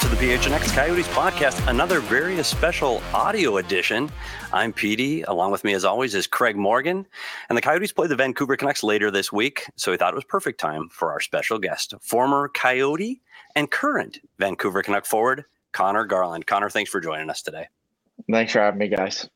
to the PHNX Coyotes podcast, another very special audio edition. I'm Petey. Along with me, as always, is Craig Morgan. And the Coyotes play the Vancouver Canucks later this week, so we thought it was perfect time for our special guest, former Coyote and current Vancouver Canuck forward, Conor Garland. Conor, thanks for joining us today. Thanks for having me, guys.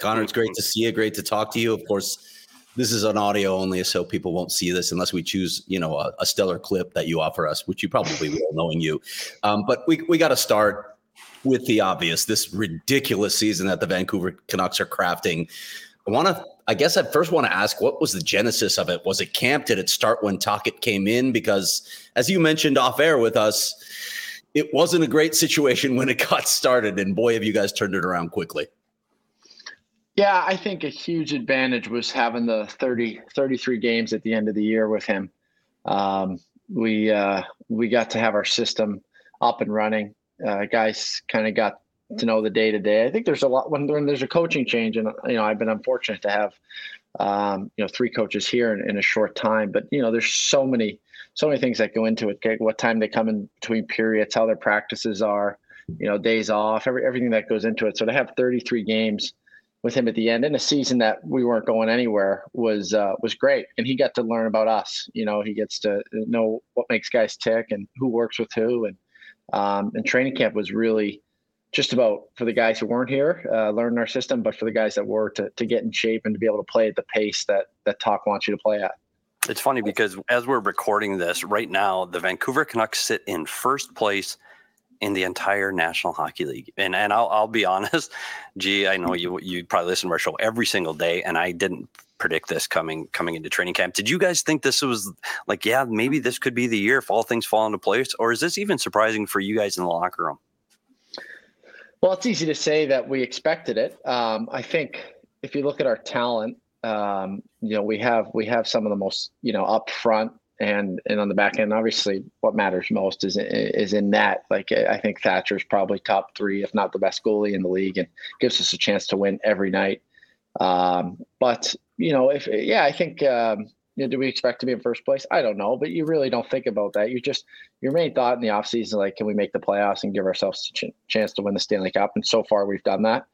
Conor, it's great to see you. Great to talk to you. Of course, this is an audio only, so people won't see this unless we choose, you know, a, a stellar clip that you offer us, which you probably will, knowing you. Um, but we we got to start with the obvious. This ridiculous season that the Vancouver Canucks are crafting. I want to. I guess I first want to ask, what was the genesis of it? Was it camp? Did it start when Tocchet came in? Because as you mentioned off air with us, it wasn't a great situation when it got started, and boy, have you guys turned it around quickly. Yeah, I think a huge advantage was having the 30, 33 games at the end of the year with him. Um, we uh, we got to have our system up and running. Uh, guys kind of got to know the day to day. I think there's a lot when, when, there's a coaching change, and you know I've been unfortunate to have um, you know three coaches here in, in, a short time. But you know there's so many so many things that go into it. What time they come in between periods, how their practices are, you know days off, every, everything that goes into it. So to have 33 games with him at the end. In a season that we weren't going anywhere was uh, was great. And he got to learn about us you know he gets to know what makes guys tick and who works with who. And um, and training camp was really just about for the guys who weren't here uh, learning our system but for the guys that were to, to get in shape and to be able to play at the pace that that Toc wants you to play at. It's funny because as we're recording this right now the vancouver canucks sit in first place in the entire National Hockey League. And and I'll I'll be honest, gee, I know you you probably listen to our show every single day, and I didn't predict this coming coming into training camp. Did you guys think this was like, yeah, maybe this could be the year if all things fall into place, or is this even surprising for you guys in the locker room? Well, it's easy to say that we expected it. Um, I think if you look at our talent, um, you know, we have we have some of the most you know upfront and and on the back end, obviously, what matters most is is in that. Like I think Thatcher's probably top three, if not the best goalie in the league, and gives us a chance to win every night. Um, but you know, if yeah, I think um, you know, do we expect to be in first place? I don't know, but you really don't think about that. You just your main thought in the offseason, is like, can we make the playoffs and give ourselves a ch- chance to win the Stanley Cup? And so far, we've done that.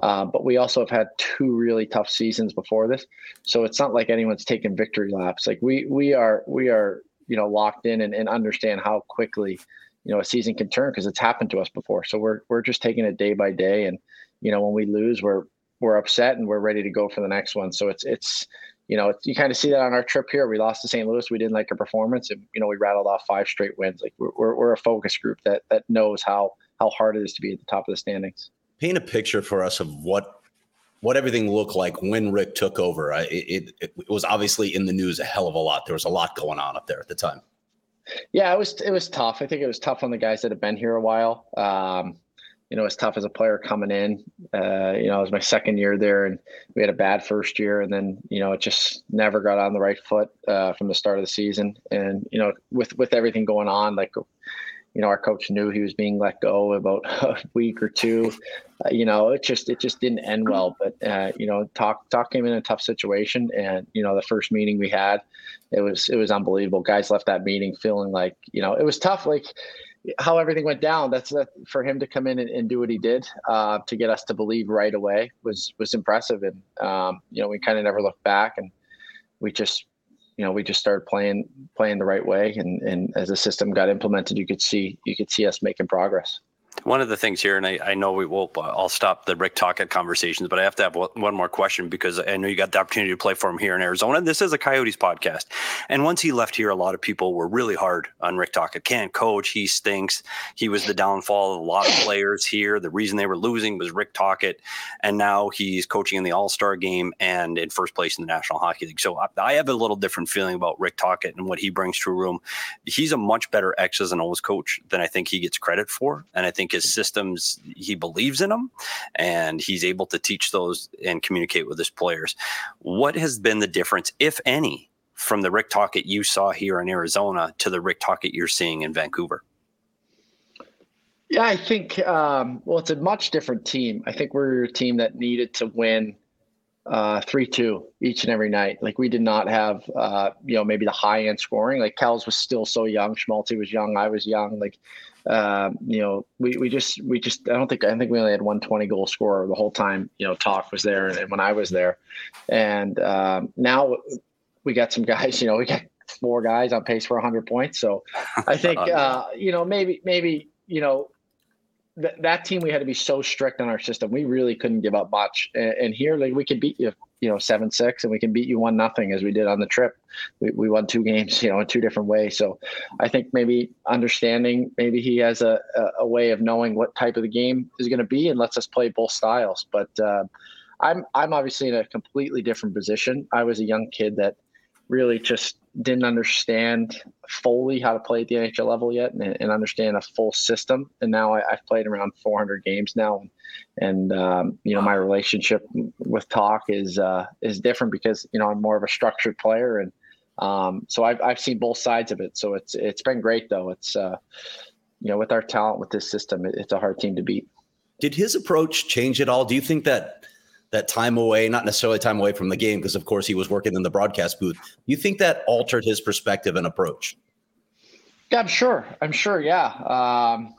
Uh, but we also have had two really tough seasons before this, so it's not like anyone's taken victory laps. Like we we are we are you know locked in and, and understand how quickly you know a season can turn because it's happened to us before. So we're we're just taking it day by day, and you know when we lose, we're we're upset and we're ready to go for the next one. So it's it's you know you kind of see that on our trip here. We lost to St. Louis. We didn't like our performance, and you know we rattled off five straight wins. Like we're we're, we're a focus group that that knows how how hard it is to be at the top of the standings paint a picture for us of what what everything looked like when Rick took over. I, it, it, it was obviously in the news a hell of a lot. There was a lot going on up there at the time. Yeah, it was it was tough. I think it was tough on the guys that have been here a while. Um, you know, it's tough as a player coming in. Uh, you know, it was my second year there, and we had a bad first year, and then you know it just never got on the right foot uh, from the start of the season. And you know, with with everything going on, like you know, our coach knew he was being let go about a week or two. Uh, you know, it just it just didn't end well. But uh, you know, Toc Toc came in a tough situation, and you know, the first meeting we had, it was it was unbelievable. Guys left that meeting feeling like you know it was tough. Like how everything went down. That's that for him to come in and, and do what he did uh, to get us to believe right away was was impressive. And um, you know, we kind of never looked back, and we just you know we just started playing playing the right way and and as the system got implemented you could see you could see us making progress one of the things here, and I, I know we will, I'll stop the Rick Tocchet conversations, but I have to have one more question because I know you got the opportunity to play for him here in Arizona. This is a Coyotes podcast. And once he left here, a lot of people were really hard on Rick Tocchet. Can't coach. He stinks. He was the downfall of a lot of players here. The reason they were losing was Rick Tocchet. And now he's coaching in the All Star game and in first place in the National Hockey League. So I, I have a little different feeling about Rick Tocchet and what he brings to a room. He's a much better X's and O's coach than I think he gets credit for. And I think his systems he believes in them and he's able to teach those and communicate with his players. What has been the difference if any from the rick tocchet you saw here in arizona to the rick tocchet you're seeing in vancouver? Yeah i think um, well it's a much different team. I think we're a team that needed to win uh, three two each and every night. Like we did not have uh, you know maybe the high end scoring. Like Kells was still so young, Schmaltzy was young, I was young. Like uh, you know we we just we just I don't think I think we only had one twenty goal scorer the whole time. You know Toc was there and when I was there, and um, now we got some guys. You know we got four guys on pace for hundred points. So I think uh, you know maybe maybe you know th- that team we had to be so strict on our system. We really couldn't give up much. And, and here, like we could beat you, you know, seven six, and we can beat you one nothing as we did on the trip. We, we won two games, you know, in two different ways. So I think maybe understanding, maybe he has a, a, a way of knowing what type of the game is going to be, and lets us play both styles. But uh, I'm I'm obviously in a completely different position. I was a young kid that really just didn't understand fully how to play at the NHL level yet and, and understand a full system. And now I, have played around 400 games now, and, and um, you know my relationship with Toc is uh, is different because you know I'm more of a structured player, and um, so I've I've seen both sides of it. So it's it's been great though. It's uh, you know with our talent with this system, it, it's a hard team to beat. Did his approach change at all? Do you think that? That time away, not necessarily time away from the game, because of course he was working in the broadcast booth. You think that altered his perspective and approach? Yeah, I'm sure. I'm sure. Yeah. Um,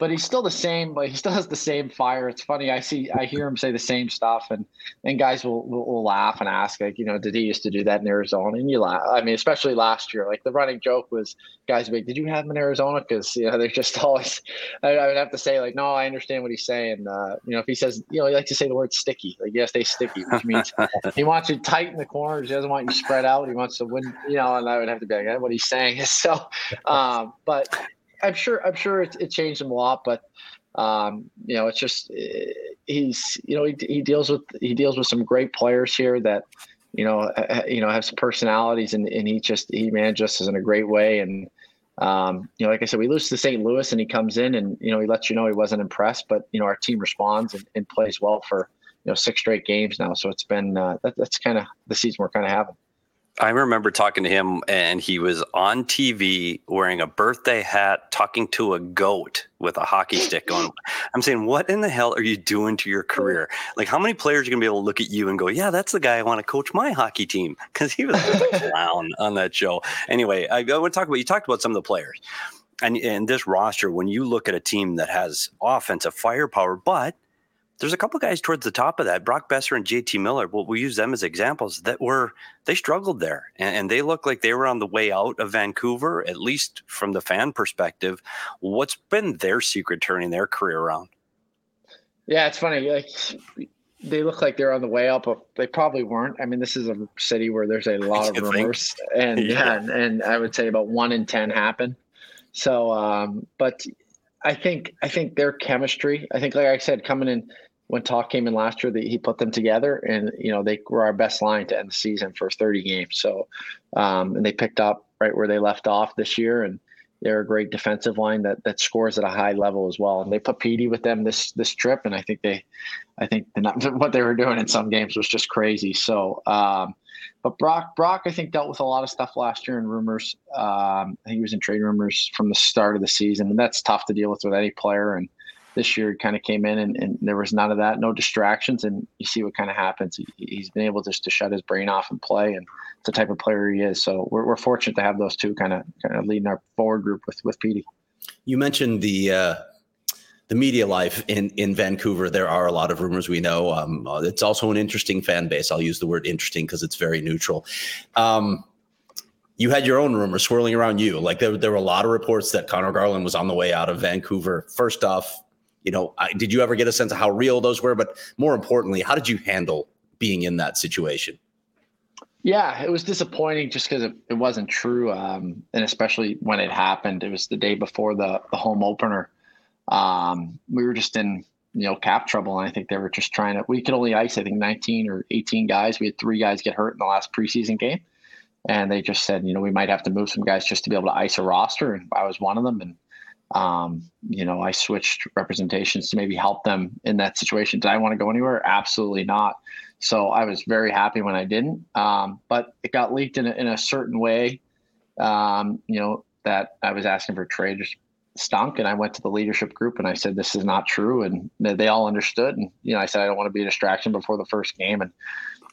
but he's still the same. But he still has the same fire. It's funny. I see. I hear him say the same stuff, and and guys will, will, will laugh and ask, like, you know, did he used to do that in Arizona? And you laugh. I mean, especially last year. Like the running joke was, guys, like, did you have him in Arizona? Because you know they're just always. I, I, would have to say, like, no, I understand what he's saying. Uh, you know, if he says, you know, he likes to say the word sticky. Like, yeah, they sticky, which means he wants you tight in the corners. He doesn't want you spread out. He wants to win. You know, and I would have to be like, what he's saying is so. Um, but I'm sure I'm sure it, it changed him a lot, but um, you know, it's just eh, he's you know he, he deals with he deals with some great players here that you know you know have some personalities and, and he just he manages us in a great way and um, you know like I said we lose to St. Louis and he comes in and you know he lets you know he wasn't impressed but you know our team responds and, and plays well for you know six straight games now so it's been uh, that, that's kind of the season we're kind of having. I remember talking to him, and he was on TV wearing a birthday hat, talking to a goat with a hockey stick on. I'm saying, what in the hell are you doing to your career? Like, how many players are going to be able to look at you and go, "Yeah, that's the guy I want to coach my hockey team"? Because he was a clown on that show. Anyway, I, I want to talk about. You talked about some of the players, and in this roster, when you look at a team that has offensive firepower, but there's a couple guys towards the top of that. Brock Boeser and JT Miller. Well, we use them as examples that were they struggled there, and, and, they look like they were on the way out of Vancouver, at least from the fan perspective. What's been their secret turning their career around? Yeah, it's funny. Like they look like they're on the way up, but they probably weren't. I mean, this is a city where there's a lot of rumors, and yeah. yeah, and, and I would say about one in ten happen. So, um, but I think I think their chemistry. I think, like I said, coming in when Toc came in last year, that he put them together, and you know they were our best line to end the season for 30 games. So, um, and they picked up right where they left off this year, and they're a great defensive line that that scores at a high level as well. And they put Petey with them this this trip, and I think they, I think not, what they were doing in some games was just crazy. So, um, but Brock Brock I think dealt with a lot of stuff last year in rumors. Um, I think he was in trade rumors from the start of the season, and that's tough to deal with with any player. And this year kind of came in and, and, there was none of that, no distractions, and you see what kind of happens. He, has been able just to shut his brain off and play, and it's the type of player he is. So we're, we're fortunate to have those two kind of kind of leading our forward group with with Petey. You mentioned the uh, the media life in in Vancouver. There are a lot of rumors. We know um, it's also an interesting fan base. I'll use the word interesting because it's very neutral. Um, you had your own rumors swirling around you. Like there, there were a lot of reports that Conor Garland was on the way out of Vancouver. First off, you know, I, did you ever get a sense of how real those were? But more importantly, how did you handle being in that situation? Yeah, it was disappointing just because it, it, wasn't true, um, and especially when it happened. It was the day before the the home opener. Um, we were just in you know cap trouble, and I think they were just trying to. We could only ice I think 19 or 18 guys. We had three guys get hurt in the last preseason game, and they just said you know we might have to move some guys just to be able to ice a roster, and I was one of them, and um, you know, I switched representations to maybe help them in that situation. Did I want to go anywhere? Absolutely not. So I was very happy when I didn't. Um, but it got leaked in a, in a certain way, um, you know, that I was asking for trade. stunk. And I went to the leadership group and I said, this is not true. And they all understood. And, you know, I said, I don't want to be a distraction before the first game. And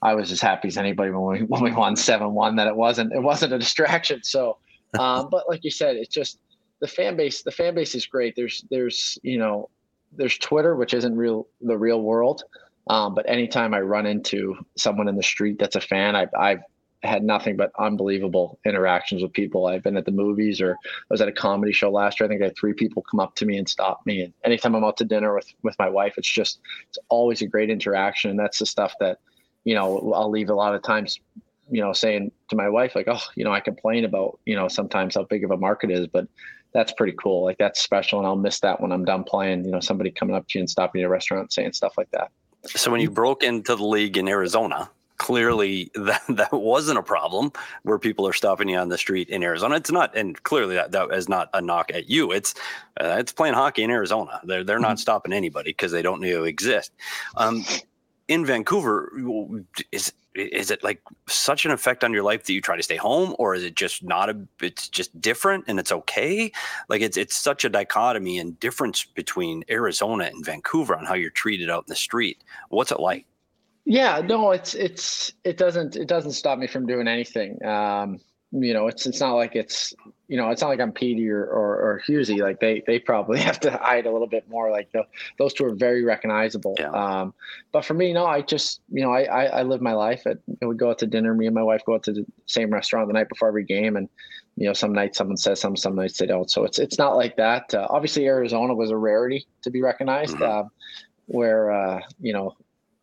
I was as happy as anybody when we, when we won seven one that it wasn't, it wasn't a distraction. So, um, but like you said, it's just the fan base, the fan base is great. There's, there's, you know, there's Twitter, which isn't real, the real world. Um, but anytime I run into someone in the street that's a fan, I've, I've had nothing but unbelievable interactions with people. I've been at the movies or I was at a comedy show last year. I think I had three people come up to me and stop me. And anytime I'm out to dinner with with my wife, it's just it's always a great interaction. And that's the stuff that, you know, I'll leave a lot of times, you know, saying to my wife, like, oh, you know, I complain about, you know, sometimes how big of a market is, but that's pretty cool. Like that's special. And I'll miss that when I'm done playing, you know, somebody coming up to you and stopping you at a restaurant saying stuff like that. So when you broke into the league in Arizona, clearly that that wasn't a problem where people are stopping you on the street in Arizona. It's not, and clearly that, that is not a knock at you. It's uh, it's playing hockey in Arizona. They're they're not mm-hmm. stopping anybody because they don't know you exist. Um, in Vancouver, is is it like such an effect on your life that you try to stay home, or is it just not a? It's just different and it's okay. Like it's it's such a dichotomy and difference between Arizona and Vancouver on how you're treated out in the street. What's it like? Yeah, no, it's it's it doesn't it doesn't stop me from doing anything. Um, you know, it's it's not like it's you know, it's not like I'm Petey or, or, or Hughesy. Like they they probably have to hide a little bit more. Like the, those two are very recognizable. Yeah. Um, but for me, no, I just you know I I, I live my life. At, we go out to dinner. Me and my wife go out to the same restaurant the night before every game, and you know some nights someone says some, some nights they don't. So it's it's not like that. Uh, obviously, Arizona was a rarity to be recognized. Mm-hmm. Uh, where uh, you know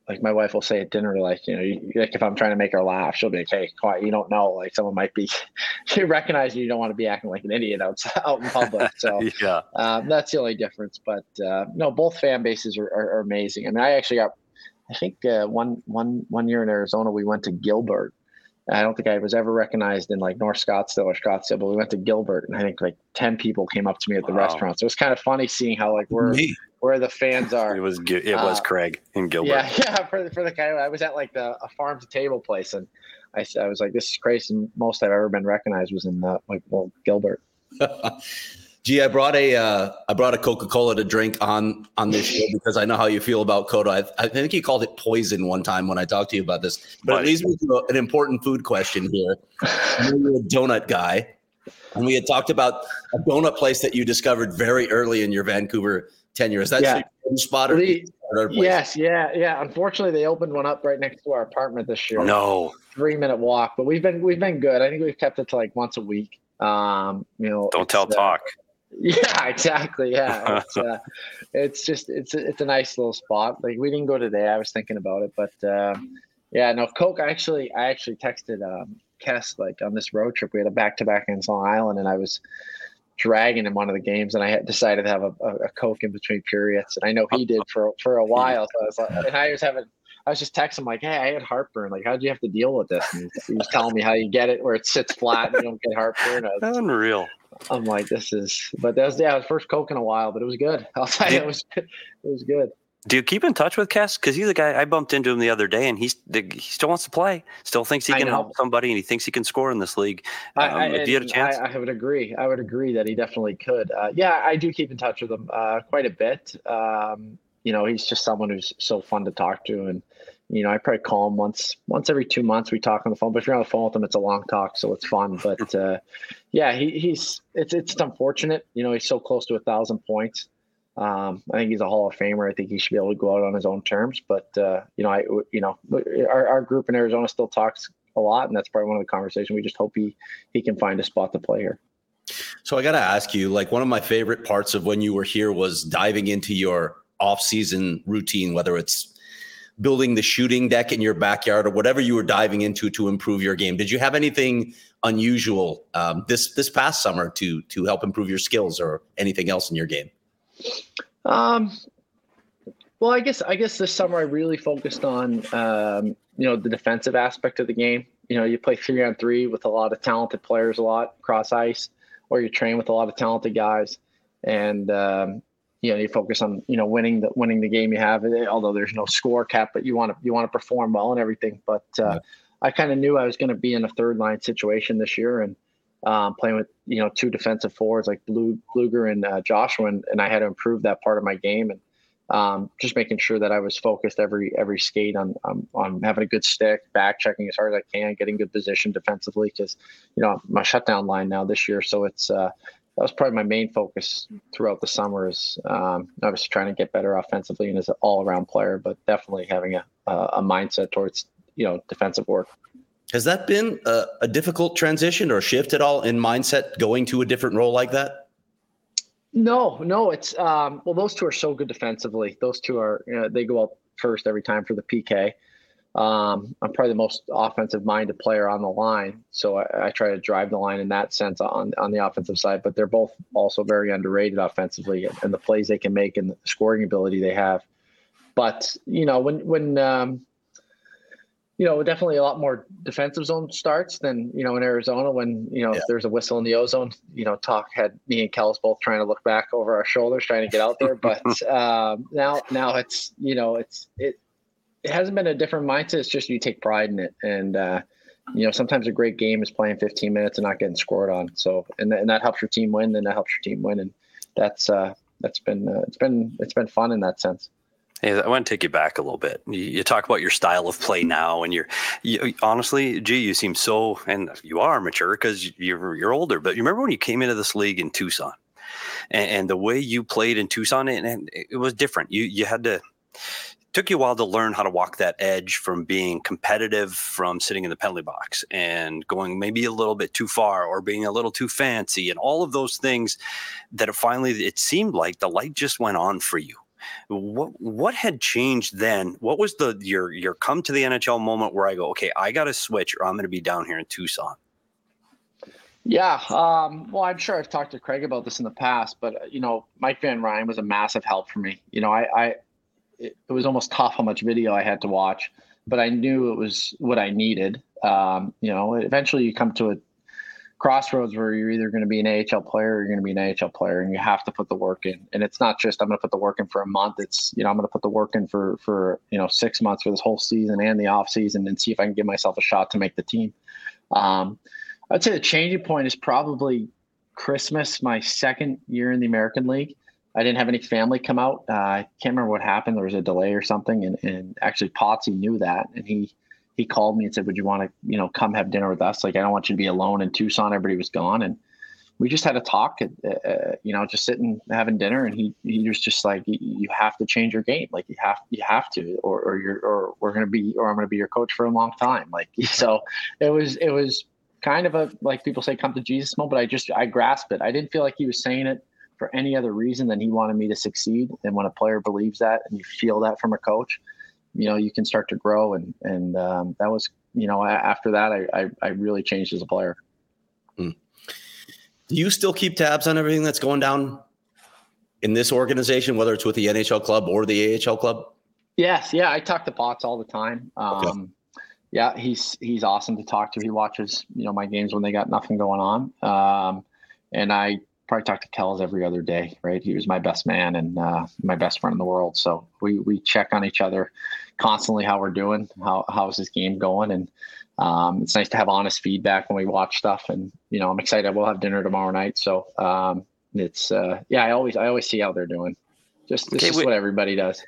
like my wife will say at dinner, like, you know, you, like if I'm trying to make her laugh, she'll be like, Hey, quiet. You don't know, like someone might be, you recognize you, you don't want to be acting like an idiot out, out in public. So yeah, um, that's the only difference. But uh, no, both fan bases are, are, are, amazing. I mean, I actually got, I think uh, one, one, one year in Arizona, we went to Gilbert. I don't think I was ever recognized in like North Scottsdale or Scottsdale, but we went to Gilbert and I think like 10 people came up to me at the wow. restaurant. So it was kind of funny seeing how like we're, where the fans are. It was it was uh, Craig in Gilbert. Yeah, yeah. For the, for the guy, I was at like the a farm to table place, and I, I was like, "This is crazy." And most I've ever been recognized was in the, like well Gilbert. Gee, I brought a uh, I brought a Coca Cola to drink on on this show because I know how you feel about Coda. I, I, think you called it poison one time when I talked to you about this. But it leads me to an important food question here. You're a donut guy, and we had talked about a donut place that you discovered very early in your Vancouver tenure. Is that yeah. spot or yes, yeah, yeah. Unfortunately, they opened one up right next to our apartment this year. No, three minute walk, but we've been we've been good. I think we've kept it to like once a week. Um, you know, don't tell uh, Toc. Yeah, exactly. Yeah, it's, uh, it's just it's it's a nice little spot. Like we didn't go today. I was thinking about it, but uh, yeah, no Coke. I actually I actually texted um, Kess like on this road trip. We had a back to back in Long Island, and I was dragging in one of the games, and I had decided to have a, a, a, Coke in between periods, and I know he did for for a while. So I was like, and I was having, I was just texting him like, "Hey, I had heartburn. Like, how do you have to deal with this?" And he was telling me how you get it where it sits flat and you don't get heartburn. Was, Unreal. I'm like, this is, but that was yeah, it was first Coke in a while, but it was good. I'll tell you, it was it was good. Do you keep in touch with Kess? Because he's a guy I bumped into him the other day, and he's he still wants to play. Still thinks he can help somebody, and he thinks he can score in this league. Um, I, I, do you have a chance? I, I, would agree. I would agree that he definitely could. Uh, yeah, I do keep in touch with him uh, quite a bit. Um, you know, he's just someone who's so fun to talk to, and you know, I probably call him once once every two months. We talk on the phone, but if you're on the phone with him, it's a long talk, so it's fun. But uh, yeah, he, he's it's it's unfortunate. You know, he's so close to a thousand points. Um, I think he's a Hall of Famer. I think he should be able to go out on his own terms. But uh, you know, I you know, our, our group in Arizona still talks a lot, and that's probably one of the conversations. We just hope he he can find a spot to play here. So I got to ask you, like one of my favorite parts of when you were here was diving into your off-season routine, whether it's building the shooting deck in your backyard or whatever you were diving into to improve your game. Did you have anything unusual um, this this past summer to to help improve your skills or anything else in your game? Um, well, I guess I guess this summer I really focused on um, you know the defensive aspect of the game. You know, you play three on three with a lot of talented players, a lot cross ice, or you train with a lot of talented guys, and um, you know you focus on you know winning the winning the game you have. Although there's no score cap, but you want to you want to perform well and everything. But uh, yeah. I kind of knew I was going to be in a third line situation this year, and um, playing with you know two defensive forwards like Blue Blueger and uh, Joshua, and, and, I had to improve that part of my game and um, just making sure that I was focused every every skate on, on, on having a good stick, back checking as hard as I can, getting good position defensively because you know my shutdown line now this year, so it's uh, that was probably my main focus throughout the summer is um, obviously trying to get better offensively and as an all around player, but definitely having a, a mindset towards you know defensive work. Has that been a, a, difficult transition or shift at all in mindset going to a different role like that? No, no. It's um, well, those two are so good defensively. Those two are you know, they go out first every time for the PK. Um, I'm probably the most offensive minded player on the line, so I, I, try to drive the line in that sense on on the offensive side. But they're both also very underrated offensively, and the plays they can make and the scoring ability they have. But you know when when um, you know, definitely a lot more defensive zone starts than, you know, in Arizona when, you know, yeah. there's a whistle in the ozone, you know, Toc had me and Kells both trying to look back over our shoulders, trying to get out there. But um, now, now it's, you know, it's, it, it hasn't been a different mindset. It's just you take pride in it. And, uh, you know, sometimes a great game is playing 15 minutes and not getting scored on. So, and, th- and that helps your team win. Then that helps your team win. And that's, uh, that's been, uh, it's been, it's been fun in that sense. I want to take you back a little bit. You, you talk about your style of play now, and you're you, honestly, gee, you seem so, and you are mature because you're you're older. But you remember when you came into this league in Tucson, and, and the way you played in Tucson, and, and, it was different. You you had to took you a while to learn how to walk that edge from being competitive from sitting in the penalty box and going maybe a little bit too far or being a little too fancy and all of those things that finally it seemed like the light just went on for you what what had changed then? What was the your your come to the NHL moment where I go, okay, I got to switch, or I'm going to be down here in Tucson? Yeah, um, well, I'm sure I've talked to Craig about this in the past, but uh, you know, Mike Van Ryn was a massive help for me. You know, I, I it, it was almost tough how much video I had to watch, but I knew it was what I needed. Um, you know, eventually you come to a crossroads where you're either going to be an AHL player or you're going to be an AHL player, and you have to put the work in. And it's not just I'm going to put the work in for a month. It's you know I'm going to put the work in for for you know six months for this whole season and the off season, and see if I can give myself a shot to make the team. Um, I'd say the changing point is probably Christmas, my second year in the American League. I didn't have any family come out. Uh, I can't remember what happened. There was a delay or something, and, and actually Potsy knew that, and he he called me and said, "Would you want to, you know, come have dinner with us? Like, I don't want you to be alone in Tucson. Everybody was gone, and we just had a talk. Uh, uh you know, just sitting having dinner, and he he was just like, "You have to change your game. Like, you have you have to, or or you're or we're gonna be, or I'm gonna be your coach for a long time. Like, so it was it was kind of a like people say, come to Jesus moment. But I just I grasped it. I didn't feel like he was saying it for any other reason than he wanted me to succeed. And when a player believes that, and you feel that from a coach you know you can start to grow. And and um, that was you know after that I, I, I really changed as a player. Mm. do you still keep tabs on everything that's going down in this organization whether it's with the nhl club or the ahl club? Yes. Yeah i talk to Pots all the time. Um, okay. yeah he's he's awesome to talk to. He watches you know my games when they got nothing going on. Um, and i probably talk to Kells every other day, right? He was my best man and uh, my best friend in the world. So we we check on each other constantly, how we're doing, how how's his game going, and um, it's nice to have honest feedback when we watch stuff. And you know, I'm excited. We'll have dinner tomorrow night, so um, it's uh, yeah. I always I always see how they're doing. Just this okay, is what everybody does.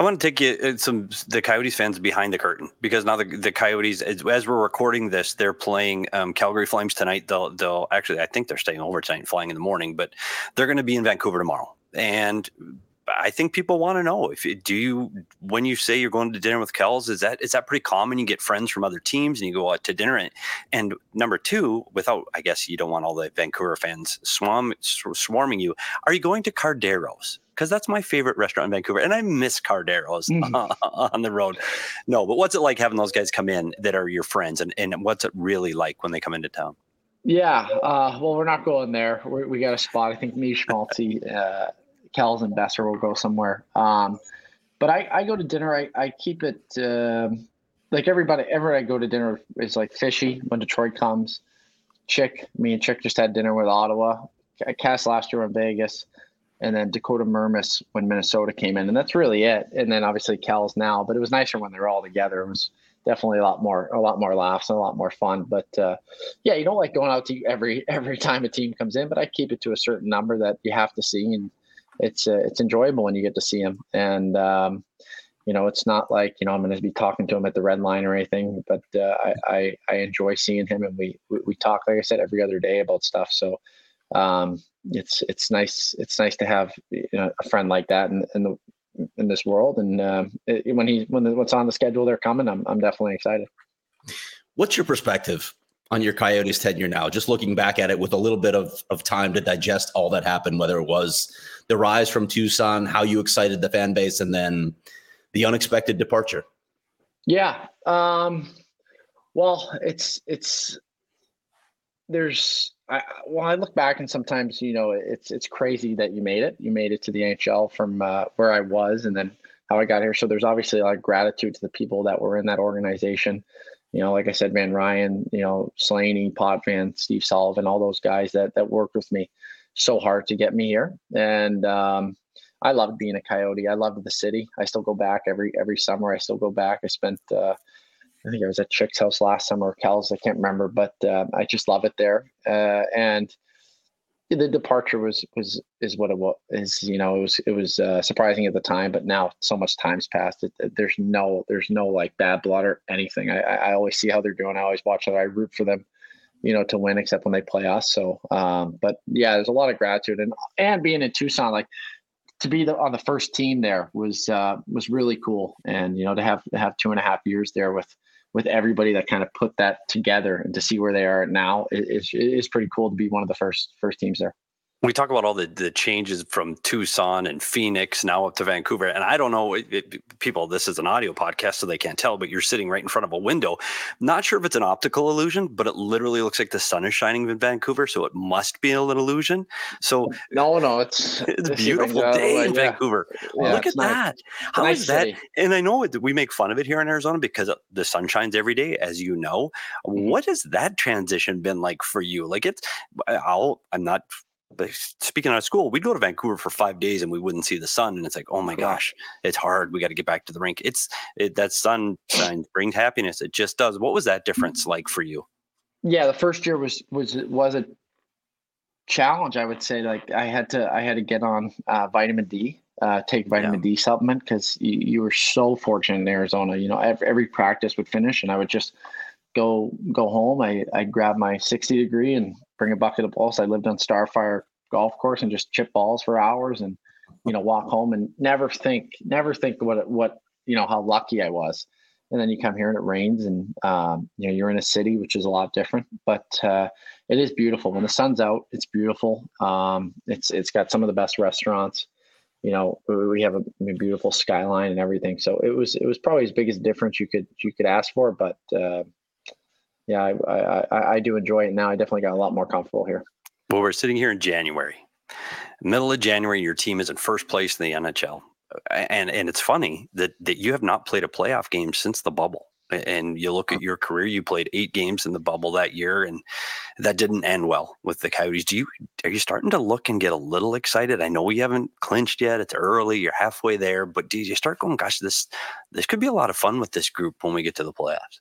I want to take you uh, some the Coyotes fans behind the curtain because now the, the Coyotes, as, as we're recording this, they're playing um, Calgary Flames tonight. They'll they'll actually, I think they're staying over tonight, flying in the morning, but they're going to be in Vancouver tomorrow. And I think people want to know if do you when you say you're going to dinner with Kells, is that is that pretty common? You get friends from other teams and you go out to dinner. And, and number two, without I guess you don't want all the Vancouver fans swarm, swarming you. Are you going to Cardero's? because that's my favorite restaurant in Vancouver, and I miss Cardero's mm. on the road. No, but what's it like having those guys come in that are your friends, and, and what's it really like when they come into town? Yeah, uh, well, we're not going there. We're, we got a spot. I think me, Schmaltzy, uh, Kells, and Besser will go somewhere. Um, but I, I go to dinner. I, I keep it uh, like everybody. Ever I go to dinner is like fishy when Detroit comes. Chick, me and Chick just had dinner with Ottawa. Cast last year in Vegas and then Dakota Mermis when Minnesota came in, and that's really it. And then obviously Kells now, but it was nicer when they were all together. It was definitely a lot more a lot more laughs and a lot more fun. But uh, yeah, you don't like going out to every every time a team comes in, but I keep it to a certain number that you have to see, and it's uh, it's enjoyable when you get to see him. And um, you know, it's not like you know I'm going to be talking to him at the red line or anything, but uh, I, I, I enjoy seeing him, and we, we we talk like I said every other day about stuff. So um, it's it's nice it's nice to have you know, a friend like that in, in the in this world. And uh, it, when he when the, what's on the schedule they're coming, I'm I'm definitely excited. What's your perspective on your Coyotes tenure now? Just looking back at it with a little bit of of time to digest all that happened, whether it was the rise from Tucson, how you excited the fan base, and then the unexpected departure. Yeah. Um, well, it's it's there's I, well, I look back and sometimes you know it's it's crazy that you made it. You made it to the NHL from uh, where I was, and then how I got here. So there's obviously a lot of gratitude to the people that were in that organization. You know, like I said, Van Ryn, you know, Slaney, Potvin, Steve Sullivan, all those guys that that worked with me so hard to get me here. And um, I loved being a Coyote. I loved the city. I still go back every every summer. I still go back. I spent uh, I think I was at Chick's house last summer or Kel's, I can't remember, but uh, I just love it there. Uh, and the departure was was is what it was. Is you know it was it was uh, surprising at the time, but now so much time's passed. It, it, there's no there's no like bad blood or anything. I, I always see how they're doing. I always watch it. I root for them, you know, to win, except when they play us. So, um, but yeah, there's a lot of gratitude and and being in Tucson, like to be the, on the first team there was uh, was really cool, and you know to have to have two and a half years there with with everybody that kind of put that together and to see where they are now is is pretty cool to be one of the first first teams there we talk about all the, the changes from Tucson and Phoenix now up to Vancouver. And I don't know, it, it, people, this is an audio podcast, so they can't tell, but you're sitting right in front of a window. Not sure if it's an optical illusion, but it literally looks like the sun is shining in Vancouver. So it must be an illusion. So no, no, it's, it's a beautiful day in yeah. Vancouver. Yeah, Look at nice. that. How nice is that? City. And I know we make fun of it here in Arizona because the sun shines every day, as you know. Mm-hmm. What has that transition been like for you? Like it's, I'll, I'm not but speaking out of school, we'd go to Vancouver for five days and we wouldn't see the sun. And it's like, oh my gosh, it's hard. We got to get back to the rink. It's it, that sunshine brings happiness. It just does. What was that difference like for you? Yeah, the first year was was was a challenge. I would say like I had to I had to get on uh, vitamin D, uh, take vitamin yeah. D supplement because you, you were so fortunate in Arizona. You know, every, every practice would finish and I would just go go home. I I grab my sixty degree and bring a bucket of balls. I lived on Starfire Golf Course and just chip balls for hours and you know walk home and never think never think what what you know how lucky I was. And then you come here and it rains and um, you know you're in a city which is a lot different, but uh, it is beautiful when the sun's out. It's beautiful. Um, it's it's got some of the best restaurants. You know we have a, a beautiful skyline and everything. So it was it was probably as big as difference you could you could ask for, but uh, yeah, I, I, I do enjoy it now. I definitely got a lot more comfortable here. Well, we're sitting here in January, middle of January. Your team is in first place in the NHL, and and it's funny that that you have not played a playoff game since the bubble. And you look at your career, you played eight games in the bubble that year, and that didn't end well with the Coyotes. Do you are you starting to look and get a little excited? I know we haven't clinched yet; it's early. You're halfway there, but do you start going, "Gosh, this this could be a lot of fun with this group when we get to the playoffs"?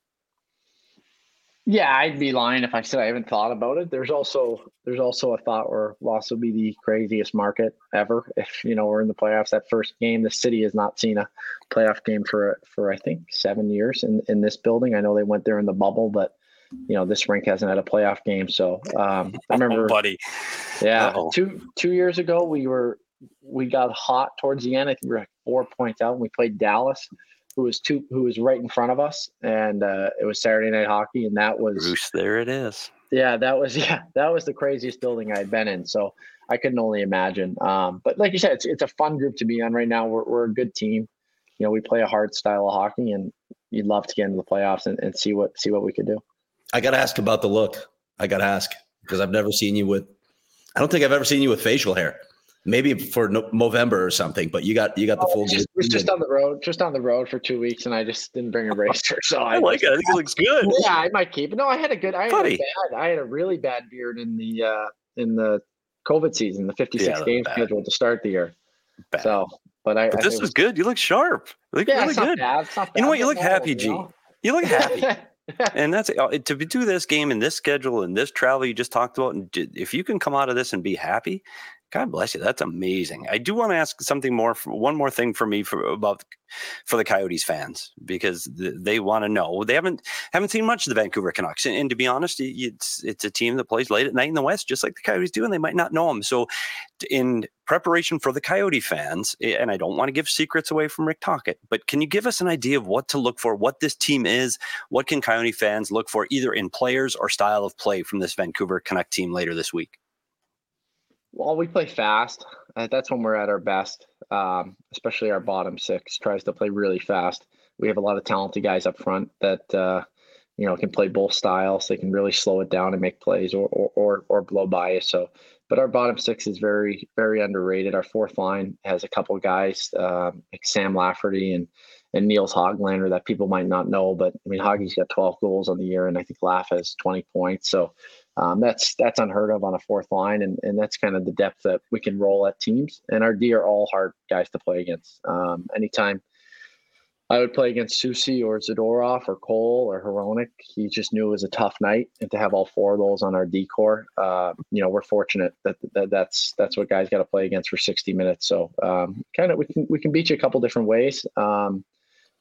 Yeah, I'd be lying if I said I haven't thought about it. There's also there's also a thought where Los will be the craziest market ever if you know we're in the playoffs. That first game, the city has not seen a playoff game for for I think seven years in in this building. I know they went there in the bubble, but you know this rink hasn't had a playoff game. So um, I remember, oh, buddy, yeah, Uh-oh. two two years ago we were we got hot towards the end. I think we were like four points out. and We played Dallas who was two who was right in front of us, and uh, it was Saturday night hockey, and that was Bruce. There it is. Yeah, that was yeah, that was the craziest building I had been in. So I couldn't only imagine. Um, but like you said, it's it's a fun group to be on right now. We're we're a good team. You know, we play a hard style of hockey, and you'd love to get into the playoffs and, and see what see what we could do. I got to ask about the look. I got to ask because I've never seen you with. I don't think I've ever seen you with facial hair maybe for November or something. But you got you got the full. It was, just, just on the road, just on the road for two weeks, and I just didn't bring a razor. So I, I like it. I think it looks good. Yeah, I might keep it. No, I had a good. I had a bad. I had a really bad beard in the uh in the COVID season, the 56 Yeah, game bad. schedule to start the year. Bad. So, but I, but I this is good. You look sharp. You look yeah, really good. bad. You know what? You look happy, old, G. you know? You look happy. and that's uh, to do this game and this schedule and this travel you just talked about. And if you can come out of this and be happy, God bless you. That's amazing. I do want to ask something more. One more thing for me for about for the Coyotes fans because they want to know. They haven't haven't seen much of the Vancouver Canucks, and, and to be honest, it's it's a team that plays late at night in the West, just like the Coyotes do, and they might not know them. So, in preparation for the Coyote fans, and I don't want to give secrets away from Rick Tocchet, but can you give us an idea of what to look for, what this team is, what can Coyote fans look for, either in players or style of play from this Vancouver Canuck team later this week? Well, we play fast. Uh, that's when we're at our best. Um, especially our bottom six tries to play really fast. We have a lot of talented guys up front that uh, you know can play both styles. They can really slow it down and make plays, or or or, or blow by you. So, but our bottom six is very very underrated. Our fourth line has a couple guys um, like Sam Lafferty and and Nils Hoglander that people might not know. But I mean, Hoggy's got 12 goals on the year, and I think Laff has 20 points. So um, that's that's unheard of on a fourth line, and and that's kind of the depth that we can roll at teams. And our D are all hard guys to play against. Um, anytime I would play against Soucy or Zadorov or Cole or Hronek, he just knew it was a tough night, and to have all four of those on our D core, uh, you know, we're fortunate that, that that's that's what guys got to play against for 60 minutes. So um, kind of we can we can beat you a couple different ways. Um,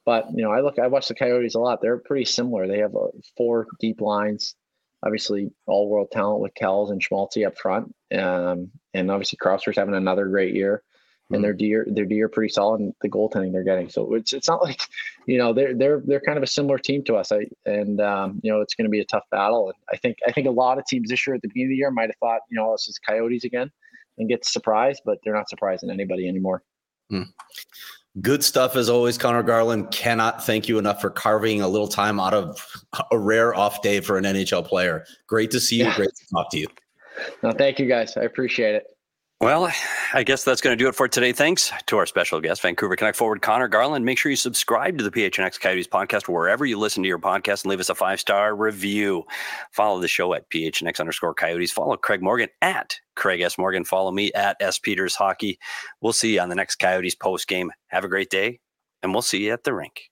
but you know, I look, I watch the Coyotes a lot. They're pretty similar. They have uh, four deep lines obviously all world talent with Kells and Schmaltzy up front. Um, and obviously Crouser's having another great year. And their deer, their deer pretty solid. And the goaltending they're getting, so it's it's not like, you know, they're they're they're kind of a similar team to us. I and um, you know it's going to be a tough battle. And I think I think a lot of teams this year at the beginning of the year might have thought, you know, this is Coyotes again, and get surprised, but they're not surprising anybody anymore. Good stuff as always, Conor Garland. Cannot thank you enough for carving a little time out of a rare off day for an NHL player. Great to see you. Yeah. Great to talk to you. No, thank you guys. I appreciate it. Well, I guess that's going to do it for today. Thanks to our special guest, Vancouver Canuck forward Conor Garland. Make sure you subscribe to the PHNX Coyotes podcast wherever you listen to your podcast and leave us a five star review. Follow the show at PHNX underscore Coyotes. Follow Craig Morgan at Craig S. Morgan. Follow me at S. Peters Hockey. We'll see you on the next Coyotes post game. Have a great day, and we'll see you at the rink.